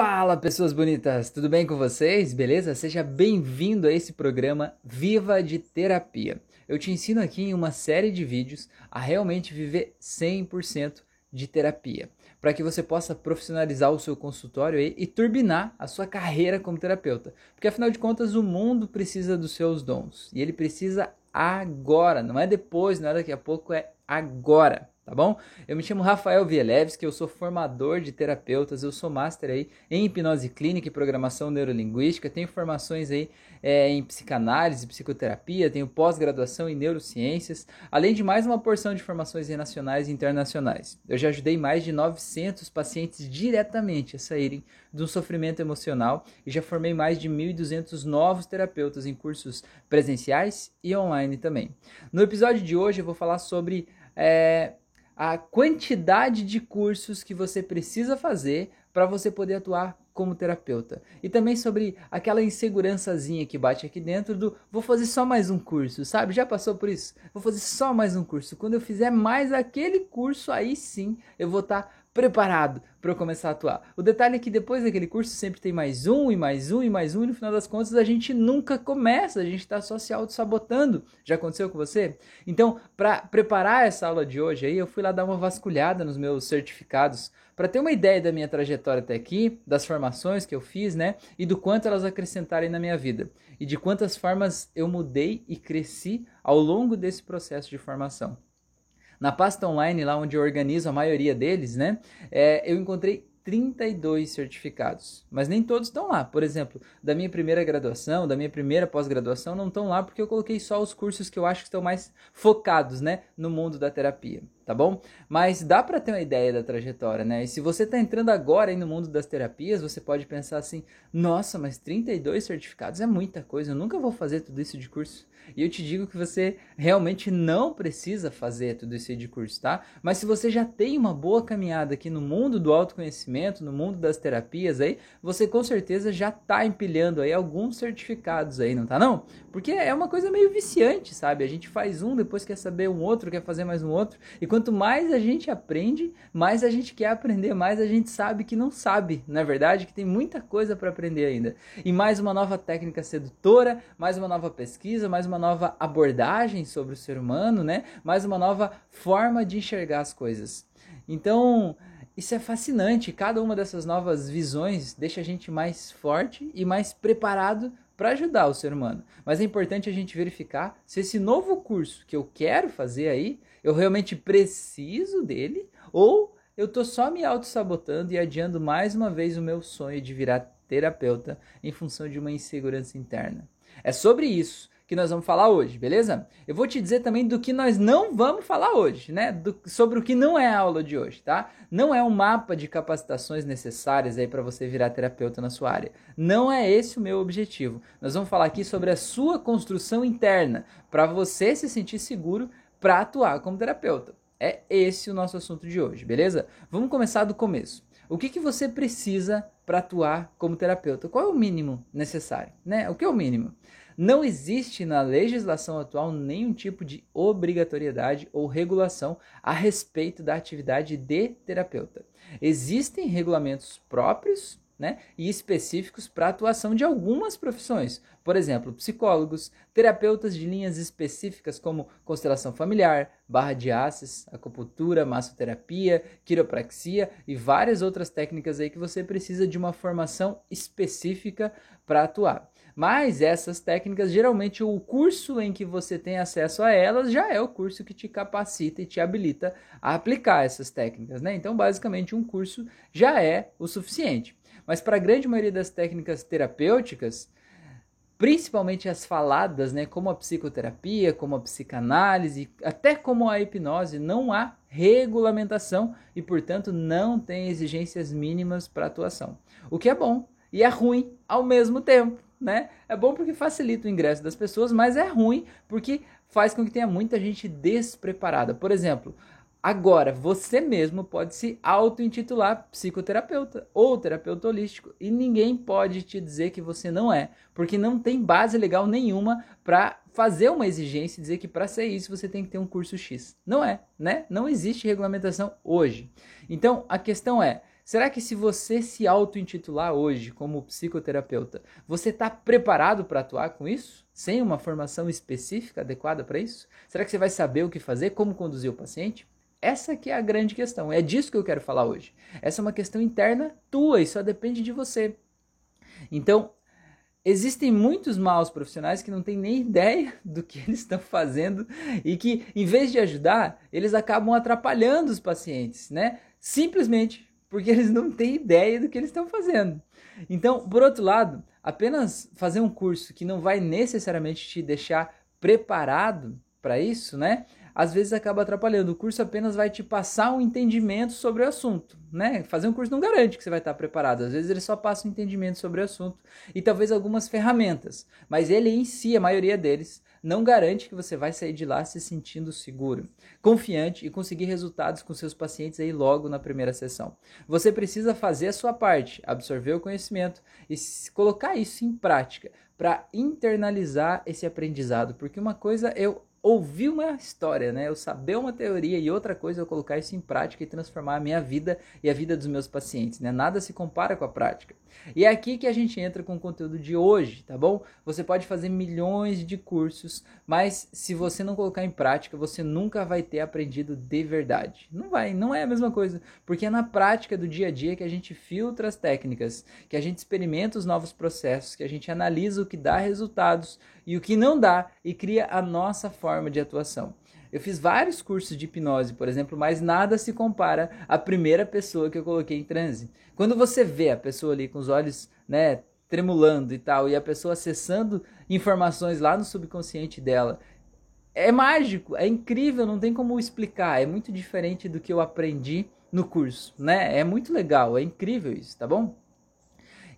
Fala pessoas bonitas, tudo bem com vocês? Beleza? Seja bem-vindo a esse programa Viva de Terapia. Eu te ensino aqui em uma série de vídeos a realmente viver 100% de terapia, para que você possa profissionalizar o seu consultório e, e turbinar a sua carreira como terapeuta. Porque afinal de contas, o mundo precisa dos seus dons e ele precisa agora, não é depois, não é daqui a pouco, é agora tá bom? Eu me chamo Rafael Vielevski, eu sou formador de terapeutas, eu sou master aí em hipnose clínica e programação neurolinguística, tenho formações aí é, em psicanálise, psicoterapia, tenho pós-graduação em neurociências, além de mais uma porção de formações nacionais e internacionais. Eu já ajudei mais de 900 pacientes diretamente a saírem do sofrimento emocional e já formei mais de 1.200 novos terapeutas em cursos presenciais e online também. No episódio de hoje eu vou falar sobre é, a quantidade de cursos que você precisa fazer para você poder atuar como terapeuta. E também sobre aquela insegurançazinha que bate aqui dentro do vou fazer só mais um curso, sabe? Já passou por isso? Vou fazer só mais um curso. Quando eu fizer mais aquele curso, aí sim eu vou estar tá preparado para começar a atuar. O detalhe é que depois daquele curso sempre tem mais um e mais um e mais um, e no final das contas a gente nunca começa, a gente está só se auto-sabotando. Já aconteceu com você? Então, para preparar essa aula de hoje aí, eu fui lá dar uma vasculhada nos meus certificados para ter uma ideia da minha trajetória até aqui, das formações que eu fiz, né, e do quanto elas acrescentarem na minha vida e de quantas formas eu mudei e cresci ao longo desse processo de formação. Na pasta online, lá onde eu organizo a maioria deles, né, é, eu encontrei 32 certificados, mas nem todos estão lá. Por exemplo, da minha primeira graduação, da minha primeira pós-graduação, não estão lá porque eu coloquei só os cursos que eu acho que estão mais focados, né, no mundo da terapia tá bom? Mas dá para ter uma ideia da trajetória, né? E se você está entrando agora aí no mundo das terapias, você pode pensar assim: nossa, mas 32 certificados é muita coisa, eu nunca vou fazer tudo isso de curso. E eu te digo que você realmente não precisa fazer tudo isso de curso, tá? Mas se você já tem uma boa caminhada aqui no mundo do autoconhecimento, no mundo das terapias aí, você com certeza já está empilhando aí alguns certificados aí, não tá não? Porque é uma coisa meio viciante, sabe? A gente faz um, depois quer saber um outro, quer fazer mais um outro, e quando quanto mais a gente aprende, mais a gente quer aprender, mais a gente sabe que não sabe, não é verdade? Que tem muita coisa para aprender ainda. E mais uma nova técnica sedutora, mais uma nova pesquisa, mais uma nova abordagem sobre o ser humano, né? Mais uma nova forma de enxergar as coisas. Então, isso é fascinante. Cada uma dessas novas visões deixa a gente mais forte e mais preparado para ajudar o ser humano. Mas é importante a gente verificar se esse novo curso que eu quero fazer aí eu realmente preciso dele ou eu estou só me auto-sabotando e adiando mais uma vez o meu sonho de virar terapeuta em função de uma insegurança interna? É sobre isso que nós vamos falar hoje, beleza? Eu vou te dizer também do que nós não vamos falar hoje, né? Do, sobre o que não é a aula de hoje, tá? Não é um mapa de capacitações necessárias aí para você virar terapeuta na sua área. Não é esse o meu objetivo. Nós vamos falar aqui sobre a sua construção interna, para você se sentir seguro para atuar como terapeuta. É esse o nosso assunto de hoje, beleza? Vamos começar do começo. O que, que você precisa para atuar como terapeuta? Qual é o mínimo necessário? Né? O que é o mínimo? Não existe na legislação atual nenhum tipo de obrigatoriedade ou regulação a respeito da atividade de terapeuta. Existem regulamentos próprios né, e específicos para a atuação de algumas profissões. Por exemplo, psicólogos, terapeutas de linhas específicas como constelação familiar, barra de aces, acupuntura, massoterapia, quiropraxia e várias outras técnicas aí que você precisa de uma formação específica para atuar. Mas essas técnicas, geralmente o curso em que você tem acesso a elas já é o curso que te capacita e te habilita a aplicar essas técnicas, né? Então, basicamente, um curso já é o suficiente. Mas para a grande maioria das técnicas terapêuticas, principalmente as faladas, né, como a psicoterapia, como a psicanálise, até como a hipnose, não há regulamentação e, portanto, não tem exigências mínimas para atuação. O que é bom e é ruim ao mesmo tempo, né? É bom porque facilita o ingresso das pessoas, mas é ruim porque faz com que tenha muita gente despreparada. Por exemplo, Agora, você mesmo pode se auto-intitular psicoterapeuta ou terapeuta holístico e ninguém pode te dizer que você não é, porque não tem base legal nenhuma para fazer uma exigência e dizer que para ser isso você tem que ter um curso X. Não é, né? Não existe regulamentação hoje. Então, a questão é, Será que se você se auto-intitular hoje como psicoterapeuta, você está preparado para atuar com isso? Sem uma formação específica adequada para isso? Será que você vai saber o que fazer, como conduzir o paciente? Essa que é a grande questão. É disso que eu quero falar hoje. Essa é uma questão interna tua e só depende de você. Então, existem muitos maus profissionais que não têm nem ideia do que eles estão fazendo e que, em vez de ajudar, eles acabam atrapalhando os pacientes, né? Simplesmente porque eles não têm ideia do que eles estão fazendo. Então, por outro lado, apenas fazer um curso que não vai necessariamente te deixar preparado para isso, né? Às vezes acaba atrapalhando. O curso apenas vai te passar um entendimento sobre o assunto, né? Fazer um curso não garante que você vai estar preparado. Às vezes ele só passa um entendimento sobre o assunto e talvez algumas ferramentas, mas ele em si, a maioria deles, não garante que você vai sair de lá se sentindo seguro, confiante e conseguir resultados com seus pacientes aí logo na primeira sessão. Você precisa fazer a sua parte, absorver o conhecimento e colocar isso em prática para internalizar esse aprendizado, porque uma coisa eu ouvir uma história, né? Eu saber uma teoria e outra coisa eu colocar isso em prática e transformar a minha vida e a vida dos meus pacientes, né? Nada se compara com a prática. E é aqui que a gente entra com o conteúdo de hoje, tá bom? Você pode fazer milhões de cursos, mas se você não colocar em prática, você nunca vai ter aprendido de verdade. Não vai, não é a mesma coisa, porque é na prática do dia a dia que a gente filtra as técnicas, que a gente experimenta os novos processos, que a gente analisa o que dá resultados e o que não dá e cria a nossa forma de atuação. Eu fiz vários cursos de hipnose, por exemplo, mas nada se compara à primeira pessoa que eu coloquei em transe. Quando você vê a pessoa ali com os olhos, né, tremulando e tal, e a pessoa acessando informações lá no subconsciente dela, é mágico, é incrível, não tem como explicar, é muito diferente do que eu aprendi no curso, né? É muito legal, é incrível isso, tá bom?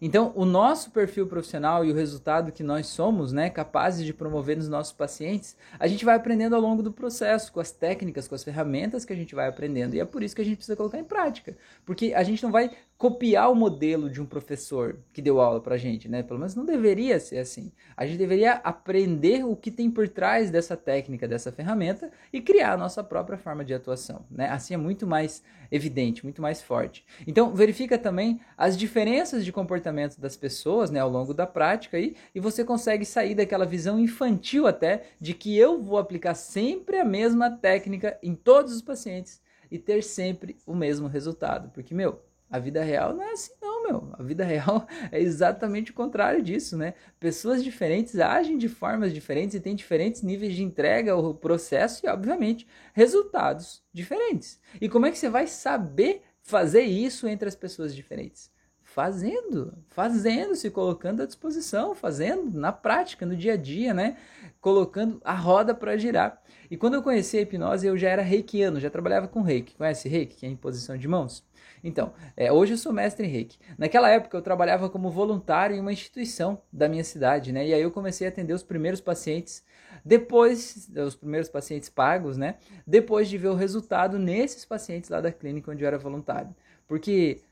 Então, o nosso perfil profissional e o resultado que nós somos, né, capazes de promover nos nossos pacientes, a gente vai aprendendo ao longo do processo, com as técnicas, com as ferramentas que a gente vai aprendendo. E é por isso que a gente precisa colocar em prática. Porque a gente não vai copiar o modelo de um professor que deu aula pra gente, né? Pelo menos não deveria ser assim. A gente deveria aprender o que tem por trás dessa técnica, dessa ferramenta e criar a nossa própria forma de atuação, né? Assim é muito mais evidente, muito mais forte. Então, verifica também as diferenças de comportamento das pessoas, né, ao longo da prática aí, e você consegue sair daquela visão infantil até de que eu vou aplicar sempre a mesma técnica em todos os pacientes e ter sempre o mesmo resultado, porque meu, a vida real não é assim, não, meu. A vida real é exatamente o contrário disso, né? Pessoas diferentes agem de formas diferentes e têm diferentes níveis de entrega ao processo e, obviamente, resultados diferentes. E como é que você vai saber fazer isso entre as pessoas diferentes? Fazendo, fazendo, se colocando à disposição, fazendo na prática, no dia a dia, né? Colocando a roda para girar. E quando eu conheci a hipnose, eu já era reikiano, já trabalhava com reiki. Conhece reiki, que é a imposição de mãos? Então, é, hoje eu sou mestre em reiki. Naquela época eu trabalhava como voluntário em uma instituição da minha cidade, né? E aí eu comecei a atender os primeiros pacientes, depois, os primeiros pacientes pagos, né? Depois de ver o resultado nesses pacientes lá da clínica onde eu era voluntário. Porque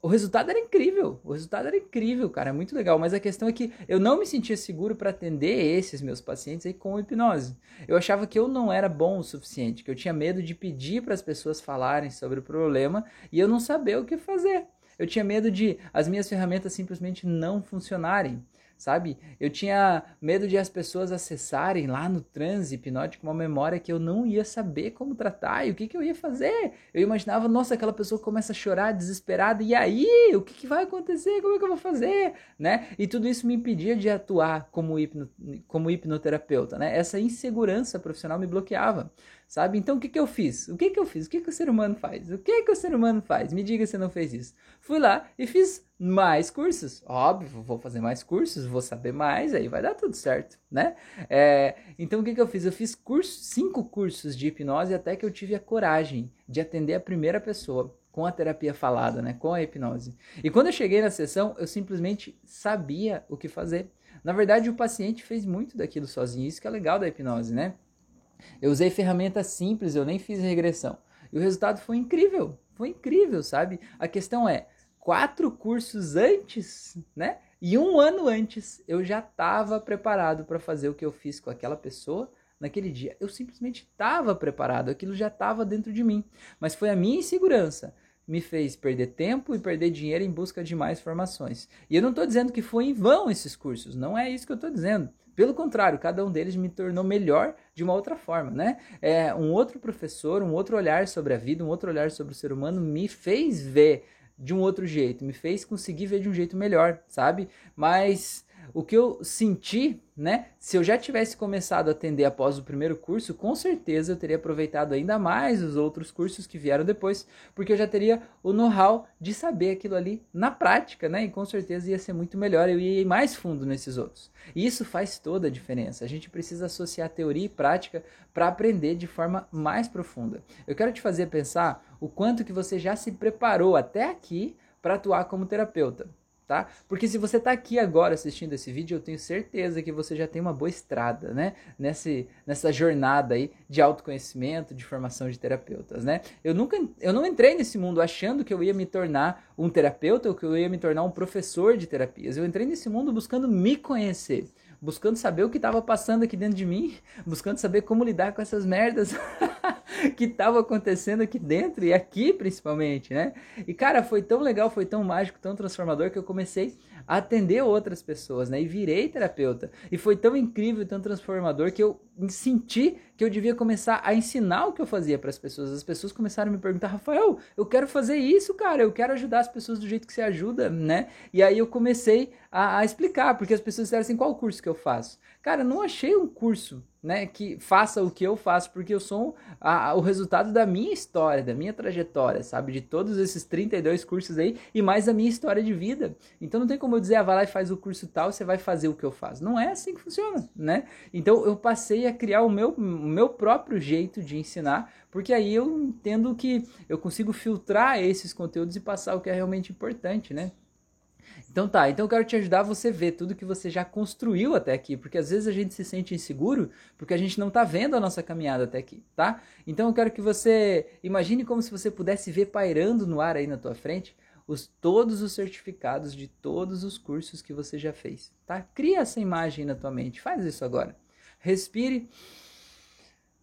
o resultado era incrível, o resultado era incrível, cara, é muito legal, mas a questão é que eu não me sentia seguro para atender esses meus pacientes aí com hipnose. Eu achava que eu não era bom o suficiente, que eu tinha medo de pedir para as pessoas falarem sobre o problema e eu não saber o que fazer. Eu tinha medo de as minhas ferramentas simplesmente não funcionarem sabe? Eu tinha medo de as pessoas acessarem lá no transe hipnótico uma memória que eu não ia saber como tratar e o que, que eu ia fazer. Eu imaginava, nossa, aquela pessoa começa a chorar desesperada, e aí? O que, que vai acontecer? Como é que eu vou fazer? Né? E tudo isso me impedia de atuar como, hipno, como hipnoterapeuta, né? Essa insegurança profissional me bloqueava sabe? Então o que, que eu fiz? O que, que eu fiz? O que, que o ser humano faz? O que, que o ser humano faz? Me diga se não fez isso. Fui lá e fiz mais cursos. Óbvio, vou fazer mais cursos, vou saber mais, aí vai dar tudo certo, né? É, então o que, que eu fiz? Eu fiz curso, cinco cursos de hipnose até que eu tive a coragem de atender a primeira pessoa com a terapia falada, né? Com a hipnose. E quando eu cheguei na sessão, eu simplesmente sabia o que fazer. Na verdade, o paciente fez muito daquilo sozinho. Isso que é legal da hipnose, né? Eu usei ferramentas simples, eu nem fiz regressão. E o resultado foi incrível. Foi incrível, sabe? A questão é, quatro cursos antes, né? E um ano antes, eu já estava preparado para fazer o que eu fiz com aquela pessoa naquele dia. Eu simplesmente estava preparado, aquilo já estava dentro de mim. Mas foi a minha insegurança me fez perder tempo e perder dinheiro em busca de mais formações. E eu não estou dizendo que foi em vão esses cursos, não é isso que eu estou dizendo. Pelo contrário, cada um deles me tornou melhor de uma outra forma, né? É, um outro professor, um outro olhar sobre a vida, um outro olhar sobre o ser humano me fez ver de um outro jeito, me fez conseguir ver de um jeito melhor, sabe? Mas o que eu senti, né? Se eu já tivesse começado a atender após o primeiro curso, com certeza eu teria aproveitado ainda mais os outros cursos que vieram depois, porque eu já teria o know-how de saber aquilo ali na prática, né? E com certeza ia ser muito melhor, eu ia ir mais fundo nesses outros. E isso faz toda a diferença. A gente precisa associar teoria e prática para aprender de forma mais profunda. Eu quero te fazer pensar o quanto que você já se preparou até aqui para atuar como terapeuta tá? Porque se você está aqui agora assistindo esse vídeo, eu tenho certeza que você já tem uma boa estrada, né? Nesse, nessa jornada aí de autoconhecimento, de formação de terapeutas, né? Eu nunca, eu não entrei nesse mundo achando que eu ia me tornar um terapeuta ou que eu ia me tornar um professor de terapias. Eu entrei nesse mundo buscando me conhecer buscando saber o que estava passando aqui dentro de mim, buscando saber como lidar com essas merdas que estavam acontecendo aqui dentro e aqui principalmente, né? E cara, foi tão legal, foi tão mágico, tão transformador que eu comecei atender outras pessoas, né? E virei terapeuta. E foi tão incrível, tão transformador que eu senti que eu devia começar a ensinar o que eu fazia para as pessoas. As pessoas começaram a me perguntar, Rafael, eu quero fazer isso, cara, eu quero ajudar as pessoas do jeito que você ajuda, né? E aí eu comecei a, a explicar, porque as pessoas disseram assim, qual curso que eu faço? Cara, não achei um curso né, que faça o que eu faço, porque eu sou a, o resultado da minha história, da minha trajetória, sabe? De todos esses 32 cursos aí e mais a minha história de vida. Então não tem como eu dizer, ah, vai lá e faz o curso tal, você vai fazer o que eu faço. Não é assim que funciona, né? Então eu passei a criar o meu, o meu próprio jeito de ensinar, porque aí eu entendo que eu consigo filtrar esses conteúdos e passar o que é realmente importante, né? Então tá, então eu quero te ajudar a você ver tudo que você já construiu até aqui, porque às vezes a gente se sente inseguro porque a gente não tá vendo a nossa caminhada até aqui, tá? Então eu quero que você imagine como se você pudesse ver pairando no ar aí na tua frente os, todos os certificados de todos os cursos que você já fez, tá? Cria essa imagem na tua mente, faz isso agora. Respire,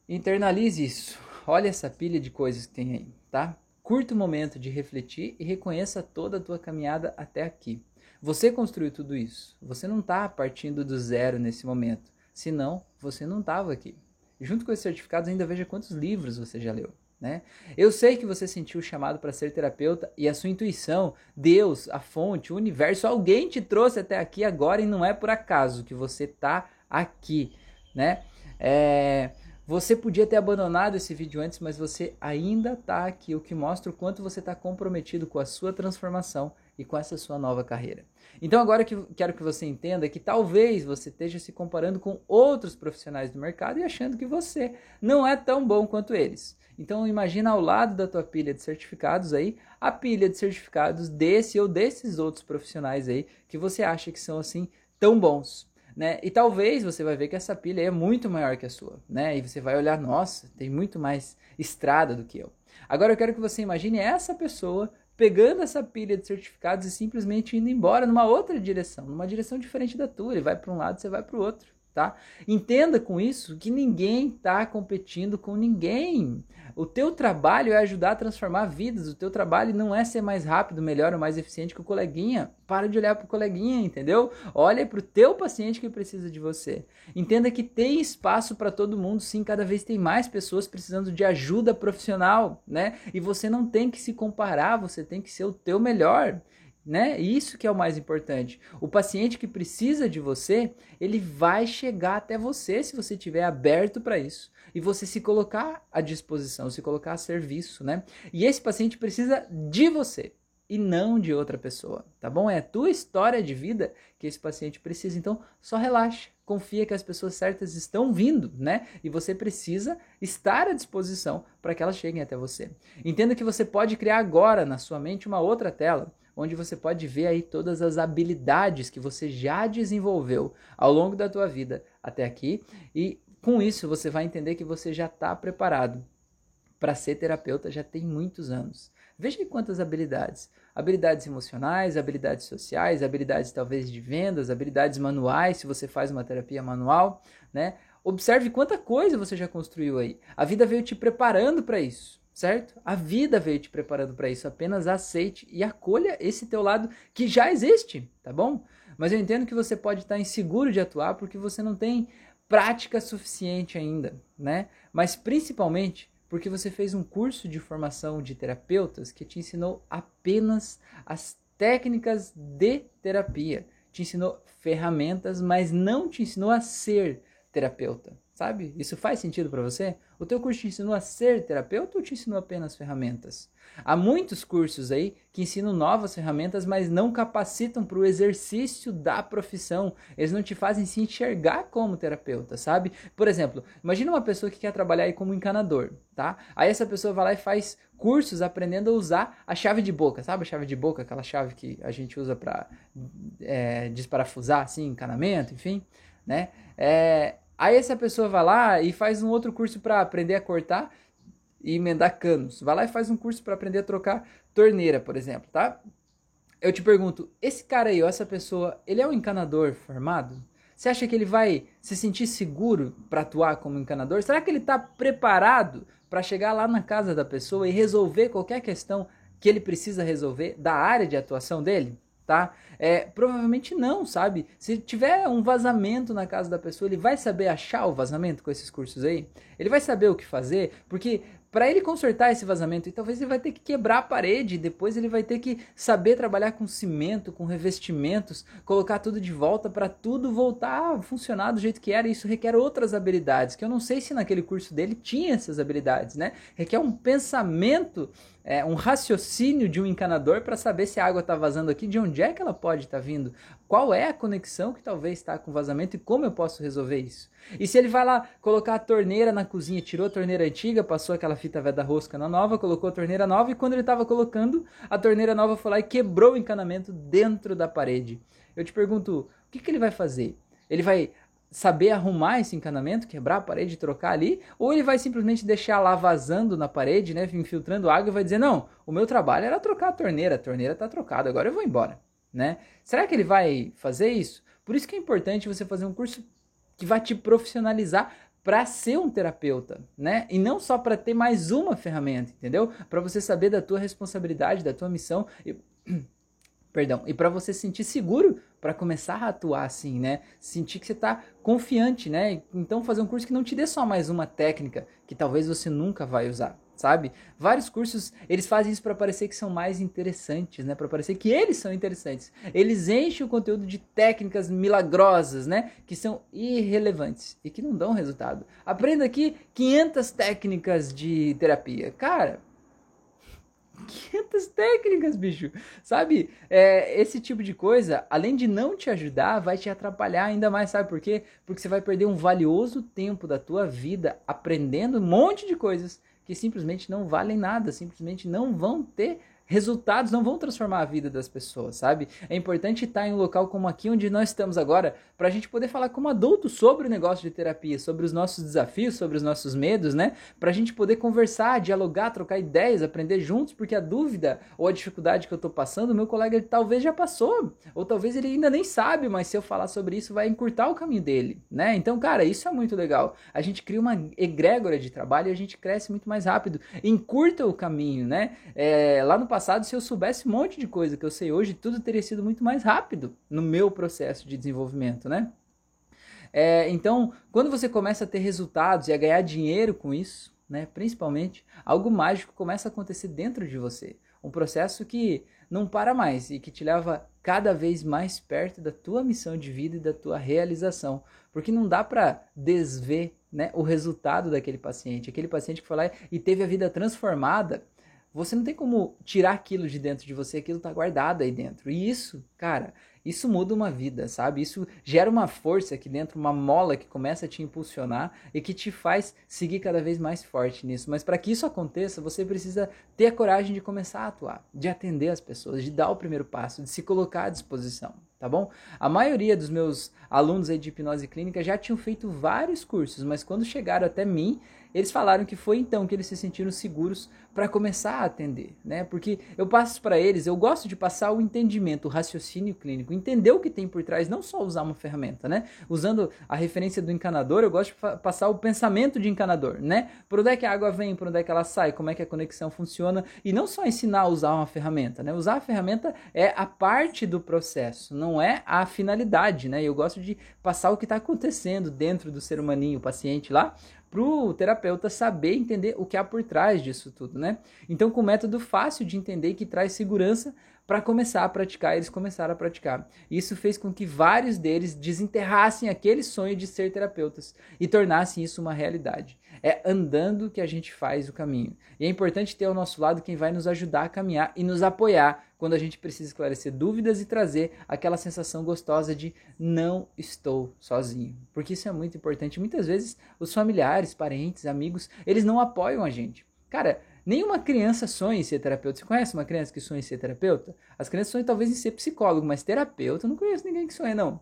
internalize isso. Olha essa pilha de coisas que tem aí, tá? Curta o momento de refletir e reconheça toda a tua caminhada até aqui. Você construiu tudo isso. Você não está partindo do zero nesse momento. Senão, você não estava aqui. Junto com esses certificados, ainda veja quantos livros você já leu. Né? Eu sei que você sentiu o chamado para ser terapeuta e a sua intuição, Deus, a fonte, o universo, alguém te trouxe até aqui agora e não é por acaso que você está aqui, né? É, você podia ter abandonado esse vídeo antes, mas você ainda está aqui, o que mostra o quanto você está comprometido com a sua transformação e com essa sua nova carreira. Então agora que quero que você entenda que talvez você esteja se comparando com outros profissionais do mercado e achando que você não é tão bom quanto eles. Então imagina ao lado da tua pilha de certificados aí, a pilha de certificados desse ou desses outros profissionais aí que você acha que são assim tão bons né? E talvez você vai ver que essa pilha é muito maior que a sua, né? E você vai olhar, nossa, tem muito mais estrada do que eu. Agora eu quero que você imagine essa pessoa pegando essa pilha de certificados e simplesmente indo embora numa outra direção, numa direção diferente da tua. Ele vai para um lado, você vai para o outro tá? Entenda com isso que ninguém está competindo com ninguém. O teu trabalho é ajudar a transformar vidas. O teu trabalho não é ser mais rápido, melhor ou mais eficiente que o coleguinha. Para de olhar para o coleguinha, entendeu? Olha para o teu paciente que precisa de você. Entenda que tem espaço para todo mundo, sim. Cada vez tem mais pessoas precisando de ajuda profissional, né? E você não tem que se comparar, você tem que ser o teu melhor né? Isso que é o mais importante. O paciente que precisa de você, ele vai chegar até você se você estiver aberto para isso e você se colocar à disposição, se colocar a serviço, né? E esse paciente precisa de você e não de outra pessoa, tá bom? É a tua história de vida que esse paciente precisa. Então, só relaxa, confia que as pessoas certas estão vindo, né? E você precisa estar à disposição para que elas cheguem até você. Entenda que você pode criar agora na sua mente uma outra tela onde você pode ver aí todas as habilidades que você já desenvolveu ao longo da tua vida até aqui e com isso você vai entender que você já está preparado para ser terapeuta já tem muitos anos. Veja quantas habilidades. Habilidades emocionais, habilidades sociais, habilidades talvez de vendas, habilidades manuais, se você faz uma terapia manual, né? Observe quanta coisa você já construiu aí. A vida veio te preparando para isso. Certo? A vida veio te preparando para isso. Apenas aceite e acolha esse teu lado que já existe, tá bom? Mas eu entendo que você pode estar inseguro de atuar porque você não tem prática suficiente ainda, né? Mas principalmente porque você fez um curso de formação de terapeutas que te ensinou apenas as técnicas de terapia, te ensinou ferramentas, mas não te ensinou a ser terapeuta. Sabe? Isso faz sentido para você? O teu curso te ensinou a ser terapeuta ou te ensinou apenas ferramentas? Há muitos cursos aí que ensinam novas ferramentas, mas não capacitam para o exercício da profissão. Eles não te fazem se enxergar como terapeuta, sabe? Por exemplo, imagina uma pessoa que quer trabalhar aí como encanador, tá? Aí essa pessoa vai lá e faz cursos aprendendo a usar a chave de boca, sabe? A chave de boca, aquela chave que a gente usa para é, desparafusar, assim, encanamento, enfim, né? É, Aí essa pessoa vai lá e faz um outro curso para aprender a cortar e emendar canos. Vai lá e faz um curso para aprender a trocar torneira, por exemplo, tá? Eu te pergunto, esse cara aí, ou essa pessoa, ele é um encanador formado? Você acha que ele vai se sentir seguro para atuar como encanador? Será que ele está preparado para chegar lá na casa da pessoa e resolver qualquer questão que ele precisa resolver da área de atuação dele? Tá? É, provavelmente não, sabe? Se tiver um vazamento na casa da pessoa, ele vai saber achar o vazamento com esses cursos aí? Ele vai saber o que fazer? Porque para ele consertar esse vazamento, e talvez ele vai ter que quebrar a parede, depois ele vai ter que saber trabalhar com cimento, com revestimentos, colocar tudo de volta para tudo voltar a funcionar do jeito que era. Isso requer outras habilidades, que eu não sei se naquele curso dele tinha essas habilidades, né? Requer um pensamento é, um raciocínio de um encanador para saber se a água está vazando aqui, de onde é que ela pode estar tá vindo, qual é a conexão que talvez está com vazamento e como eu posso resolver isso. E se ele vai lá colocar a torneira na cozinha, tirou a torneira antiga, passou aquela fita da rosca na nova, colocou a torneira nova e quando ele estava colocando, a torneira nova foi lá e quebrou o encanamento dentro da parede. Eu te pergunto, o que, que ele vai fazer? Ele vai saber arrumar esse encanamento, quebrar a parede trocar ali, ou ele vai simplesmente deixar lá vazando na parede, né, infiltrando água e vai dizer: "Não, o meu trabalho era trocar a torneira, a torneira está trocada, agora eu vou embora", né? Será que ele vai fazer isso? Por isso que é importante você fazer um curso que vai te profissionalizar para ser um terapeuta, né? E não só para ter mais uma ferramenta, entendeu? Para você saber da tua responsabilidade, da tua missão e perdão, e para você sentir seguro para começar a atuar assim, né? Sentir que você está confiante, né? Então fazer um curso que não te dê só mais uma técnica que talvez você nunca vai usar, sabe? Vários cursos, eles fazem isso para parecer que são mais interessantes, né? Para parecer que eles são interessantes. Eles enchem o conteúdo de técnicas milagrosas, né? Que são irrelevantes e que não dão resultado. Aprenda aqui 500 técnicas de terapia. Cara, 500 técnicas, bicho. Sabe? É, esse tipo de coisa, além de não te ajudar, vai te atrapalhar ainda mais. Sabe por quê? Porque você vai perder um valioso tempo da tua vida aprendendo um monte de coisas que simplesmente não valem nada, simplesmente não vão ter resultados não vão transformar a vida das pessoas, sabe? É importante estar em um local como aqui onde nós estamos agora, para a gente poder falar como adulto sobre o negócio de terapia, sobre os nossos desafios, sobre os nossos medos, né? Para a gente poder conversar, dialogar, trocar ideias, aprender juntos, porque a dúvida ou a dificuldade que eu estou passando, meu colega talvez já passou, ou talvez ele ainda nem sabe, mas se eu falar sobre isso vai encurtar o caminho dele, né? Então, cara, isso é muito legal. A gente cria uma egrégora de trabalho e a gente cresce muito mais rápido, encurta o caminho, né? É, lá no passado, se eu soubesse um monte de coisa que eu sei hoje, tudo teria sido muito mais rápido no meu processo de desenvolvimento, né? É, então, quando você começa a ter resultados e a ganhar dinheiro com isso, né, principalmente, algo mágico começa a acontecer dentro de você. Um processo que não para mais e que te leva cada vez mais perto da tua missão de vida e da tua realização. Porque não dá para desver né, o resultado daquele paciente. Aquele paciente que foi lá e teve a vida transformada, você não tem como tirar aquilo de dentro de você, aquilo tá guardado aí dentro. E isso, cara, isso muda uma vida, sabe? Isso gera uma força aqui dentro, uma mola que começa a te impulsionar e que te faz seguir cada vez mais forte nisso. Mas para que isso aconteça, você precisa ter a coragem de começar a atuar, de atender as pessoas, de dar o primeiro passo, de se colocar à disposição, tá bom? A maioria dos meus alunos aí de hipnose clínica já tinham feito vários cursos, mas quando chegaram até mim, eles falaram que foi então que eles se sentiram seguros para começar a atender, né? Porque eu passo para eles, eu gosto de passar o entendimento, o raciocínio clínico, entender o que tem por trás, não só usar uma ferramenta, né? Usando a referência do encanador, eu gosto de passar o pensamento de encanador, né? Por onde é que a água vem, por onde é que ela sai, como é que a conexão funciona e não só ensinar a usar uma ferramenta, né? Usar a ferramenta é a parte do processo, não é a finalidade, né? Eu gosto de passar o que está acontecendo dentro do ser humaninho, o paciente lá, para o terapeuta saber entender o que há por trás disso tudo, né? Então, com um método fácil de entender que traz segurança para começar a praticar, eles começaram a praticar. Isso fez com que vários deles desenterrassem aquele sonho de ser terapeutas e tornassem isso uma realidade. É andando que a gente faz o caminho. E é importante ter ao nosso lado quem vai nos ajudar a caminhar e nos apoiar quando a gente precisa esclarecer dúvidas e trazer aquela sensação gostosa de não estou sozinho. Porque isso é muito importante. Muitas vezes os familiares, parentes, amigos, eles não apoiam a gente. Cara, nenhuma criança sonha em ser terapeuta. Você conhece uma criança que sonha em ser terapeuta? As crianças sonham talvez em ser psicólogo, mas terapeuta eu não conheço ninguém que sonha, não.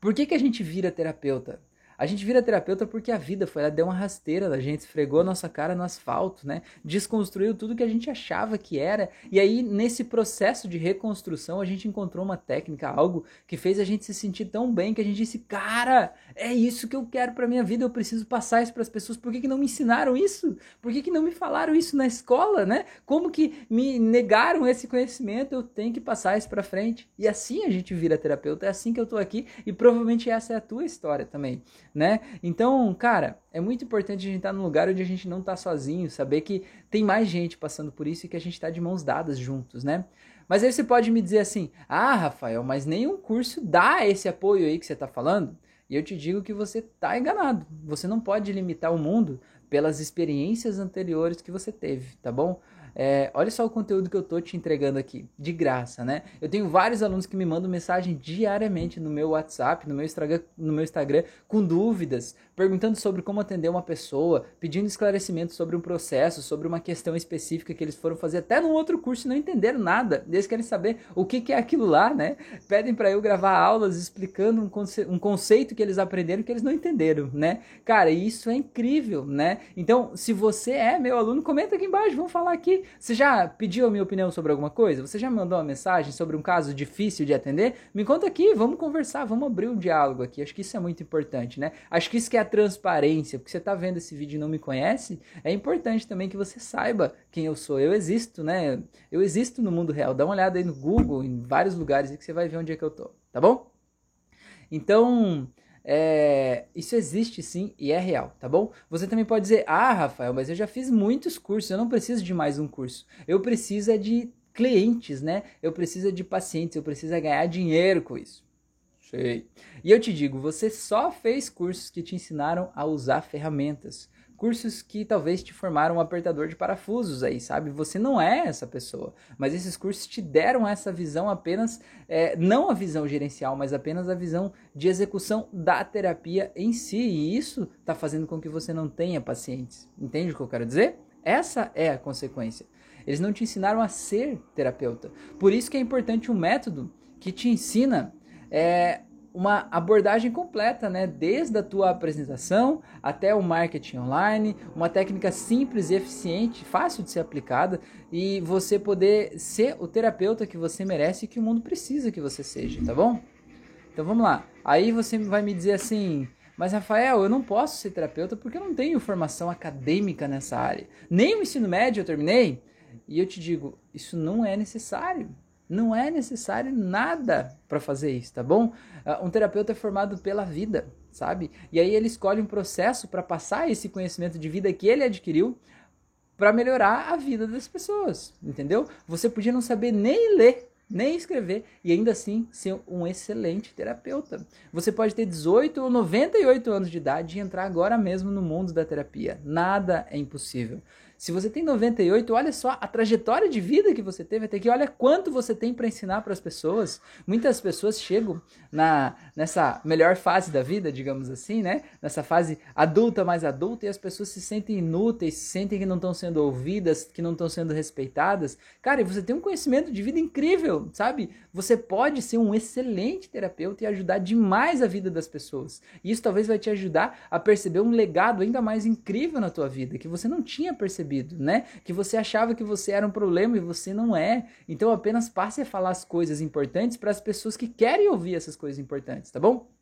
Por que, que a gente vira terapeuta? A gente vira terapeuta porque a vida foi lá, deu uma rasteira da gente, esfregou a nossa cara no asfalto, né? Desconstruiu tudo que a gente achava que era. E aí, nesse processo de reconstrução, a gente encontrou uma técnica, algo que fez a gente se sentir tão bem que a gente disse: Cara, é isso que eu quero pra minha vida, eu preciso passar isso para as pessoas. Por que, que não me ensinaram isso? Por que, que não me falaram isso na escola, né? Como que me negaram esse conhecimento? Eu tenho que passar isso para frente. E assim a gente vira terapeuta, é assim que eu tô aqui e provavelmente essa é a tua história também né? Então, cara, é muito importante a gente estar num lugar onde a gente não está sozinho, saber que tem mais gente passando por isso e que a gente está de mãos dadas juntos, né? Mas aí você pode me dizer assim: ah, Rafael, mas nenhum curso dá esse apoio aí que você está falando. E eu te digo que você está enganado. Você não pode limitar o mundo pelas experiências anteriores que você teve, tá bom? É, olha só o conteúdo que eu tô te entregando aqui, de graça, né? Eu tenho vários alunos que me mandam mensagem diariamente no meu WhatsApp, no meu Instagram, no meu Instagram com dúvidas, perguntando sobre como atender uma pessoa, pedindo esclarecimento sobre um processo, sobre uma questão específica que eles foram fazer até num outro curso e não entenderam nada. Eles querem saber o que, que é aquilo lá, né? Pedem para eu gravar aulas explicando um, conce um conceito que eles aprenderam que eles não entenderam, né? Cara, isso é incrível, né? Então, se você é meu aluno, comenta aqui embaixo, vamos falar aqui. Você já pediu a minha opinião sobre alguma coisa? Você já mandou uma mensagem sobre um caso difícil de atender? Me conta aqui, vamos conversar, vamos abrir um diálogo aqui. Acho que isso é muito importante, né? Acho que isso que é transparência, porque você está vendo esse vídeo e não me conhece, é importante também que você saiba quem eu sou. Eu existo, né? Eu existo no mundo real. Dá uma olhada aí no Google, em vários lugares que você vai ver onde é que eu tô, tá bom? Então, é, isso existe sim e é real, tá bom? Você também pode dizer, ah, Rafael, mas eu já fiz muitos cursos, eu não preciso de mais um curso. Eu preciso é de clientes, né? Eu preciso é de pacientes, eu preciso é ganhar dinheiro com isso. Sei. E eu te digo, você só fez cursos que te ensinaram a usar ferramentas cursos que talvez te formaram um apertador de parafusos aí, sabe? Você não é essa pessoa, mas esses cursos te deram essa visão apenas, é, não a visão gerencial, mas apenas a visão de execução da terapia em si, e isso está fazendo com que você não tenha pacientes. Entende o que eu quero dizer? Essa é a consequência. Eles não te ensinaram a ser terapeuta. Por isso que é importante um método que te ensina é, uma abordagem completa, né? Desde a tua apresentação até o marketing online, uma técnica simples e eficiente, fácil de ser aplicada e você poder ser o terapeuta que você merece e que o mundo precisa que você seja, tá bom? Então vamos lá. Aí você vai me dizer assim: mas Rafael, eu não posso ser terapeuta porque eu não tenho formação acadêmica nessa área. Nem o ensino médio eu terminei. E eu te digo, isso não é necessário. Não é necessário nada para fazer isso, tá bom? Ah, um terapeuta é formado pela vida, sabe? E aí ele escolhe um processo para passar esse conhecimento de vida que ele adquiriu para melhorar a vida das pessoas, entendeu? Você podia não saber nem ler, nem escrever e ainda assim ser um excelente terapeuta. Você pode ter 18 ou 98 anos de idade e entrar agora mesmo no mundo da terapia. Nada é impossível. Se você tem 98, olha só a trajetória de vida que você teve até aqui, olha quanto você tem para ensinar para as pessoas. Muitas pessoas chegam na nessa melhor fase da vida, digamos assim, né? Nessa fase adulta mais adulta e as pessoas se sentem inúteis, se sentem que não estão sendo ouvidas, que não estão sendo respeitadas. Cara, e você tem um conhecimento de vida incrível, sabe? Você pode ser um excelente terapeuta e ajudar demais a vida das pessoas. E isso talvez vai te ajudar a perceber um legado ainda mais incrível na tua vida que você não tinha percebido, né? Que você achava que você era um problema e você não é. Então apenas passe a falar as coisas importantes para as pessoas que querem ouvir essas coisas importantes, tá bom?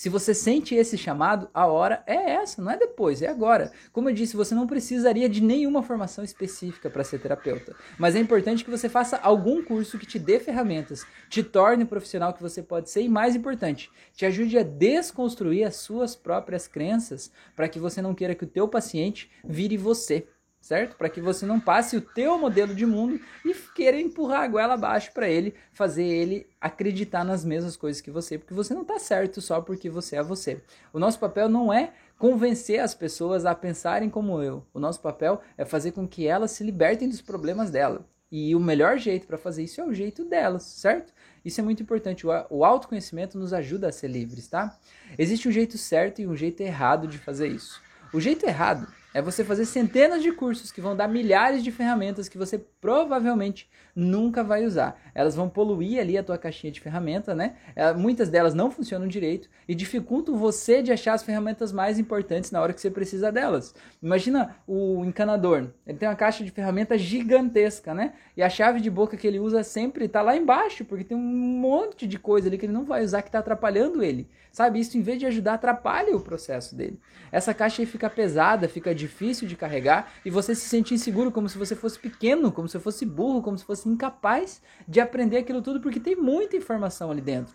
Se você sente esse chamado, a hora é essa, não é depois, é agora. Como eu disse, você não precisaria de nenhuma formação específica para ser terapeuta, mas é importante que você faça algum curso que te dê ferramentas, te torne o profissional que você pode ser e, mais importante, te ajude a desconstruir as suas próprias crenças para que você não queira que o teu paciente vire você certo? Para que você não passe o teu modelo de mundo e queira empurrar a goela abaixo para ele, fazer ele acreditar nas mesmas coisas que você, porque você não está certo só porque você é você. O nosso papel não é convencer as pessoas a pensarem como eu. O nosso papel é fazer com que elas se libertem dos problemas dela. E o melhor jeito para fazer isso é o jeito delas, certo? Isso é muito importante. O autoconhecimento nos ajuda a ser livres, tá? Existe um jeito certo e um jeito errado de fazer isso. O jeito errado é você fazer centenas de cursos que vão dar milhares de ferramentas que você provavelmente nunca vai usar. Elas vão poluir ali a tua caixinha de ferramenta, né? É, muitas delas não funcionam direito e dificultam você de achar as ferramentas mais importantes na hora que você precisa delas. Imagina o encanador. Ele tem uma caixa de ferramenta gigantesca, né? E a chave de boca que ele usa sempre está lá embaixo, porque tem um monte de coisa ali que ele não vai usar que está atrapalhando ele. Sabe? Isso, em vez de ajudar, atrapalha o processo dele. Essa caixa aí fica pesada, fica difícil de carregar e você se sente inseguro, como se você fosse pequeno, como se fosse burro, como se fosse incapaz de aprender aquilo tudo, porque tem muita informação ali dentro.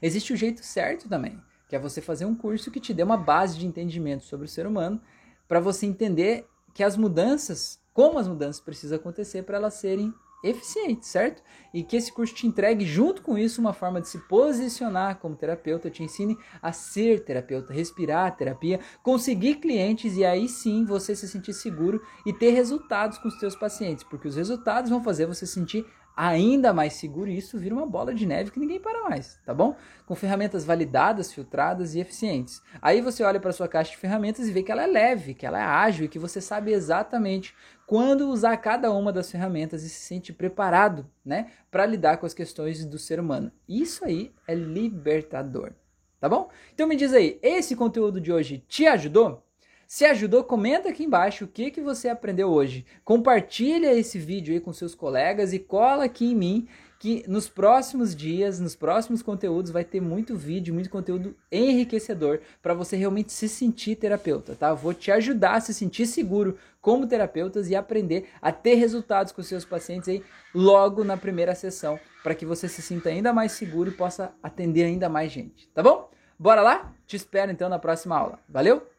Existe o jeito certo também, que é você fazer um curso que te dê uma base de entendimento sobre o ser humano, para você entender que as mudanças, como as mudanças precisam acontecer para elas serem eficiente, certo? E que esse curso te entregue junto com isso uma forma de se posicionar como terapeuta, te ensine a ser terapeuta, respirar a terapia, conseguir clientes e aí sim você se sentir seguro e ter resultados com os seus pacientes, porque os resultados vão fazer você sentir ainda mais seguro e isso vira uma bola de neve que ninguém para mais, tá bom? Com ferramentas validadas, filtradas e eficientes. Aí você olha para sua caixa de ferramentas e vê que ela é leve, que ela é ágil e que você sabe exatamente quando usar cada uma das ferramentas e se sente preparado, né, para lidar com as questões do ser humano. Isso aí é libertador, tá bom? Então me diz aí, esse conteúdo de hoje te ajudou? Se ajudou, comenta aqui embaixo o que, que você aprendeu hoje. Compartilha esse vídeo aí com seus colegas e cola aqui em mim que nos próximos dias, nos próximos conteúdos vai ter muito vídeo, muito conteúdo enriquecedor para você realmente se sentir terapeuta, tá? Eu vou te ajudar a se sentir seguro como terapeutas e aprender a ter resultados com seus pacientes aí logo na primeira sessão, para que você se sinta ainda mais seguro e possa atender ainda mais gente, tá bom? Bora lá? Te espero então na próxima aula. Valeu?